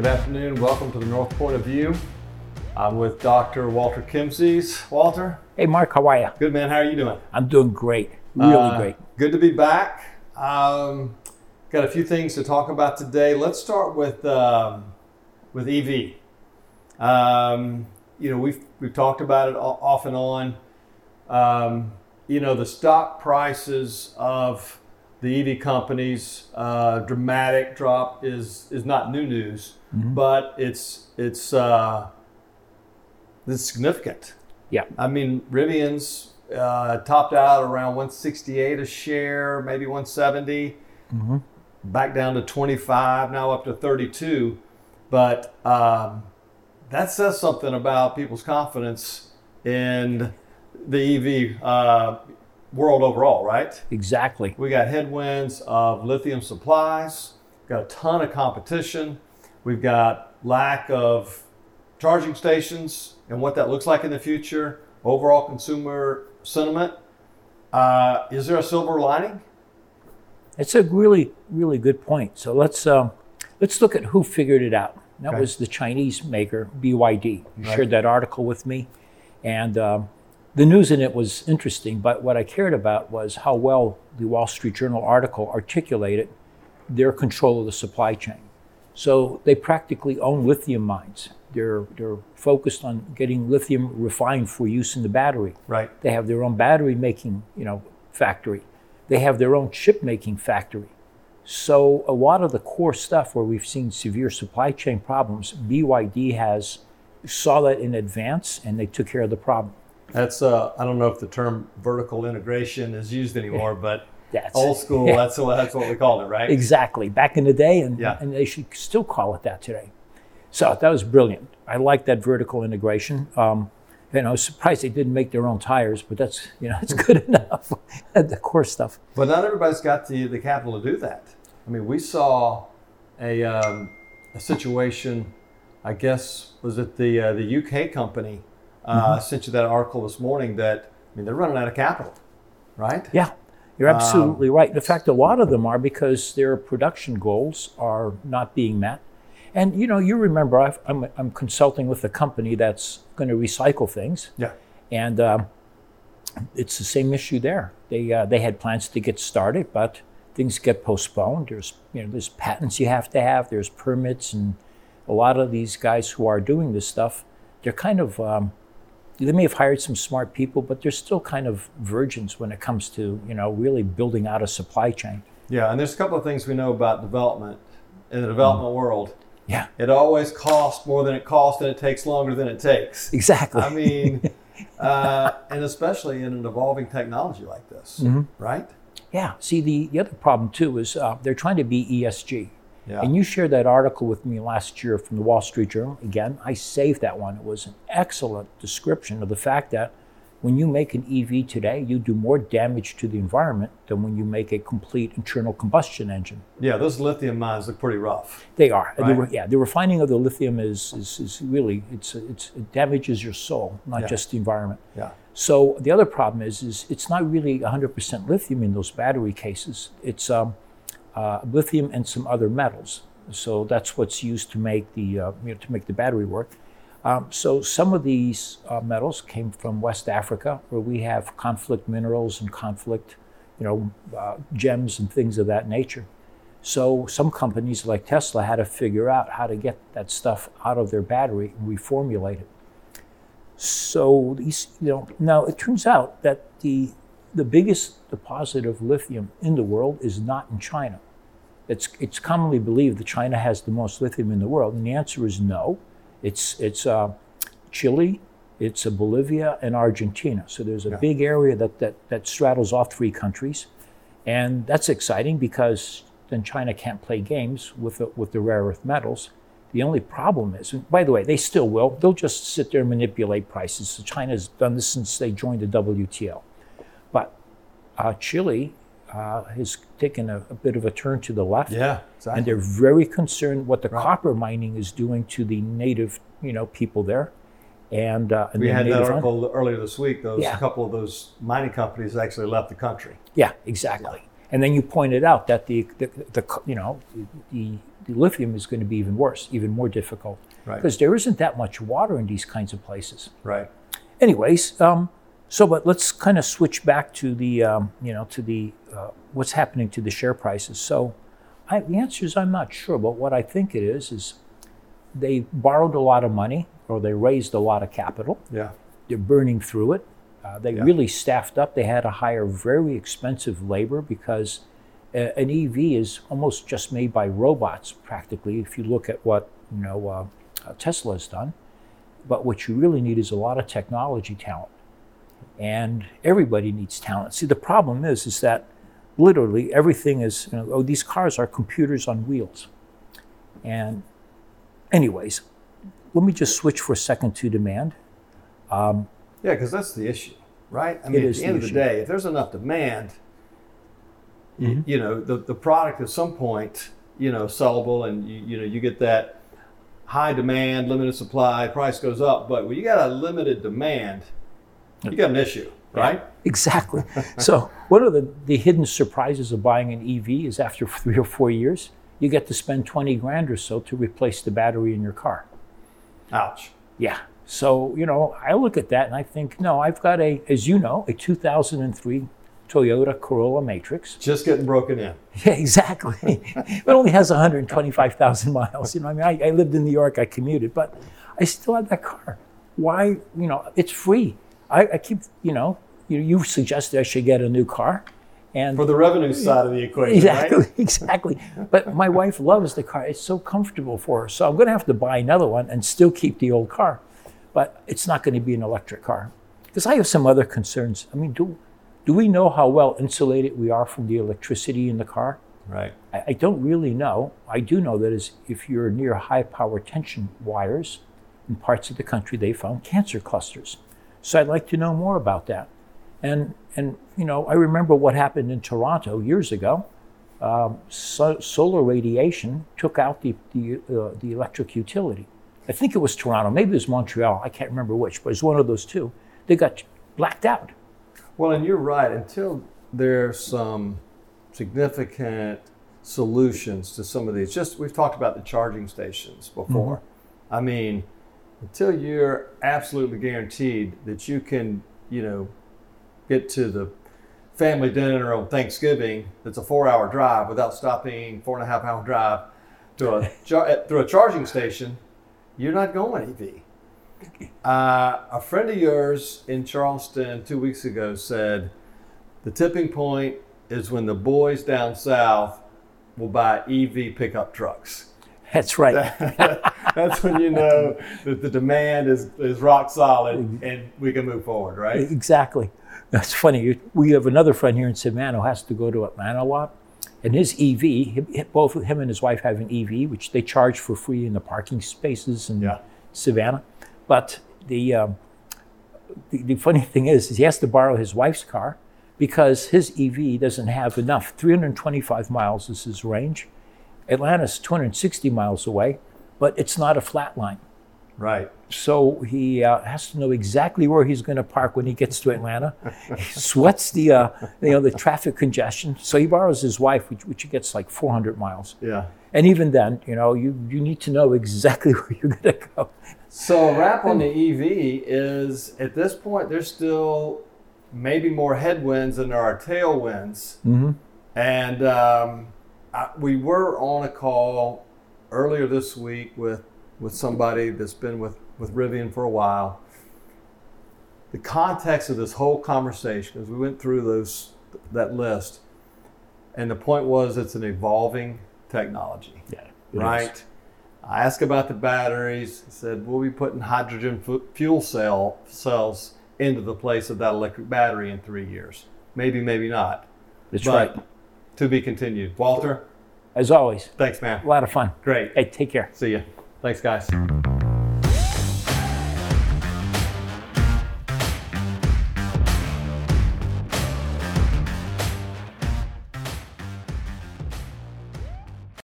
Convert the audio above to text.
Good afternoon. Welcome to the North Point of View. I'm with Dr. Walter Kimses. Walter, Hey, Mark, how are you? good man. How are you doing? I'm doing great. Really Uh, great. Good to be back. Um, got a few things to talk about today. Let's start with um, with EV. Um, you know, we've we've talked about it off and on. Um, you know, the stock prices of the EV companies uh, dramatic drop is is not new news, but it's it's uh, it's significant. Yeah. I mean, Rivian's uh, topped out around 168 a share, maybe 170, back down to 25, now up to 32. But um, that says something about people's confidence in the EV uh, world overall, right? Exactly. We got headwinds of lithium supplies, got a ton of competition. We've got lack of charging stations and what that looks like in the future, overall consumer sentiment. Uh, is there a silver lining? It's a really, really good point. So let's um, let's look at who figured it out. That Okay. was the Chinese maker BYD. You Right. shared that article with me, and um, the news in it was interesting. But what I cared about was how well the Wall Street Journal article articulated their control of the supply chain. So they practically own lithium mines. They're they're focused on getting lithium refined for use in the battery. Right. They have their own battery making, you know, factory. They have their own chip making factory. So a lot of the core stuff where we've seen severe supply chain problems, BYD has saw that in advance and they took care of the problem. That's uh, I don't know if the term vertical integration is used anymore, but That's old school. Yeah. That's what that's what we called it, right? Exactly. Back in the day, and, Yeah. and they should still call it that today. So that was brilliant. I like that vertical integration. Um, and I was surprised they didn't make their own tires, but that's you know it's good enough. the core stuff. But not everybody's got the, the capital to do that. I mean, we saw a, um, a situation, I guess, was it the, uh, the UK company uh, sent you that article this morning that, I mean, they're running out of capital, right? Yeah, you're absolutely right. In fact, a lot of them are because their production goals are not being met. And you know, you remember I've, I'm, I'm consulting with a company that's going to recycle things, Yeah. and um, it's the same issue there. They uh, they had plans to get started, but things get postponed. There's you know there's patents you have to have. There's permits, and a lot of these guys who are doing this stuff, they're kind of um, they may have hired some smart people, but they're still kind of virgins when it comes to you know really building out a supply chain. Yeah, and there's a couple of things we know about development in the development world. Yeah, It always costs more than it costs, and it takes longer than it takes. exactly. I mean, uh, and especially in an evolving technology like this, right? yeah. See, the, the other problem too is uh, they're trying to be ESG. Yeah. And you shared that article with me last year from the Wall Street Journal. Again, I saved that one. It was an excellent description of the fact that when you make an EV today, you do more damage to the environment than when you make a complete internal combustion engine. Yeah, those lithium mines look pretty rough. They are. Right. yeah, the refining of the lithium is, is, is really, it's, it's, it damages your soul, not Yeah. just the environment. Yeah. So the other problem is, is it's not really 100% lithium in those battery cases. It's um, uh, lithium and some other metals. So that's what's used to make the uh, you know, to make the battery work. Um, so some of these uh, metals came from West Africa, where we have conflict minerals and conflict, you know, uh, gems and things of that nature. So some companies like Tesla had to figure out how to get that stuff out of their battery and reformulate it. So these, you know, now it turns out that the the biggest deposit of lithium in the world is not in China. It's it's commonly believed that China has the most lithium in the world, and the answer is no. It's it's uh, Chile, it's uh, Bolivia, and Argentina. So there's a Yeah. big area that, that that straddles all three countries, and that's exciting because then China can't play games with the, with the rare earth metals. The only problem is, and by the way, they still will. They'll just sit there and manipulate prices. So China's done this since they joined the WTO. Uh, Chile uh, has taken a, a bit of a turn to the left, Yeah, exactly. and they're very concerned what the Right. copper mining is doing to the native, you know, people there. And, uh, and we had that article earlier this week. Those Yeah. a couple of those mining companies actually left the country. Yeah, exactly. And then you pointed out that the, the, the you know the, the lithium is going to be even worse, even more difficult, Right. because there isn't that much water in these kinds of places. Right. Anyways, um, so but let's kind of switch back to the um, you know to the uh, what's happening to the share prices. So I, the answer is I'm not sure, but what I think it is is they borrowed a lot of money or they raised a lot of capital. Yeah. They're burning through it. Uh, they Yeah. really staffed up. They had to hire very expensive labor because uh, an EV is almost just made by robots, practically. If you look at what you know uh, uh, Tesla has done, but what you really need is a lot of technology talent, and everybody needs talent. See, the problem is, is that literally everything is. You know, oh, these cars are computers on wheels, and anyways, let me just switch for a second to demand. Yeah, because that's the issue, right? I mean, at the end the of the day, if there's enough demand, Mhm. you know, the, the product at some point, you know, sellable, and you, you know, you get that high demand, limited supply, price goes up. But when you got a limited demand, you got an issue, right? Exactly. so, one of the, the hidden surprises of buying an EV is after three or four years, you get to spend 20 grand or so to replace the battery in your car. Ouch. Yeah. So, you know, I look at that and I think, no, I've got a, as you know, a 2003 Toyota Corolla Matrix. Just getting broken in. Yeah, exactly. it only has 125,000 miles. You know, I mean, I, I lived in New York, I commuted, but I still have that car. Why, you know, it's free. I, I keep, you know, you, you suggested I should get a new car. And For the revenue side of the equation, exactly, right? exactly. But my wife loves the car. It's so comfortable for her. So I'm going to have to buy another one and still keep the old car. But it's not going to be an electric car. Because I have some other concerns. I mean, do, do we know how well insulated we are from the electricity in the car? Right. I, I don't really know. I do know that is if you're near high power tension wires in parts of the country, they found cancer clusters. So I'd like to know more about that. And and you know, I remember what happened in Toronto years ago. Um, so, solar radiation took out the the, uh, the electric utility. I think it was Toronto, maybe it was Montreal. I can't remember which, but it's one of those two. They got blacked out. Well, and you're right. Until there's some significant solutions to some of these, just we've talked about the charging stations before. I mean, until you're absolutely guaranteed that you can, you know, get to the family dinner on Thanksgiving that's a four-hour drive without stopping, four and a half hour drive to a char- through a charging station, you're not going EV. Uh, a friend of yours in Charleston two weeks ago said the tipping point is when the boys down south will buy EV pickup trucks. That's right. That's when you know that the demand is, is rock solid and we can move forward, right? Exactly. That's funny. We have another friend here in Savannah who has to go to Atlanta a lot. And his EV, both him and his wife have an EV, which they charge for free in the parking spaces in Yeah. Savannah. But the, um, the, the funny thing is, is he has to borrow his wife's car because his EV doesn't have enough. 325 miles is his range. Atlanta's 260 miles away, but it's not a flat line. Right. So he uh, has to know exactly where he's going to park when he gets to Atlanta. he sweats the uh, you know the traffic congestion. So he borrows his wife, which, which gets like 400 miles. Yeah. And even then, you know, you, you need to know exactly where you're going to go. So a wrap on the EV is at this point there's still maybe more headwinds than there are tailwinds. Mm-hmm. And um, I, we were on a call earlier this week with, with somebody that's been with, with Rivian for a while. The context of this whole conversation, as we went through those that list, and the point was it's an evolving technology, Yeah. right? I asked about the batteries. He said we'll be putting hydrogen fu- fuel cell cells into the place of that electric battery in three years. Maybe, maybe not. That's But right. to be continued. Walter, As always, thanks, man. a lot of fun. Great. Hey, take care. See you. Thanks, guys.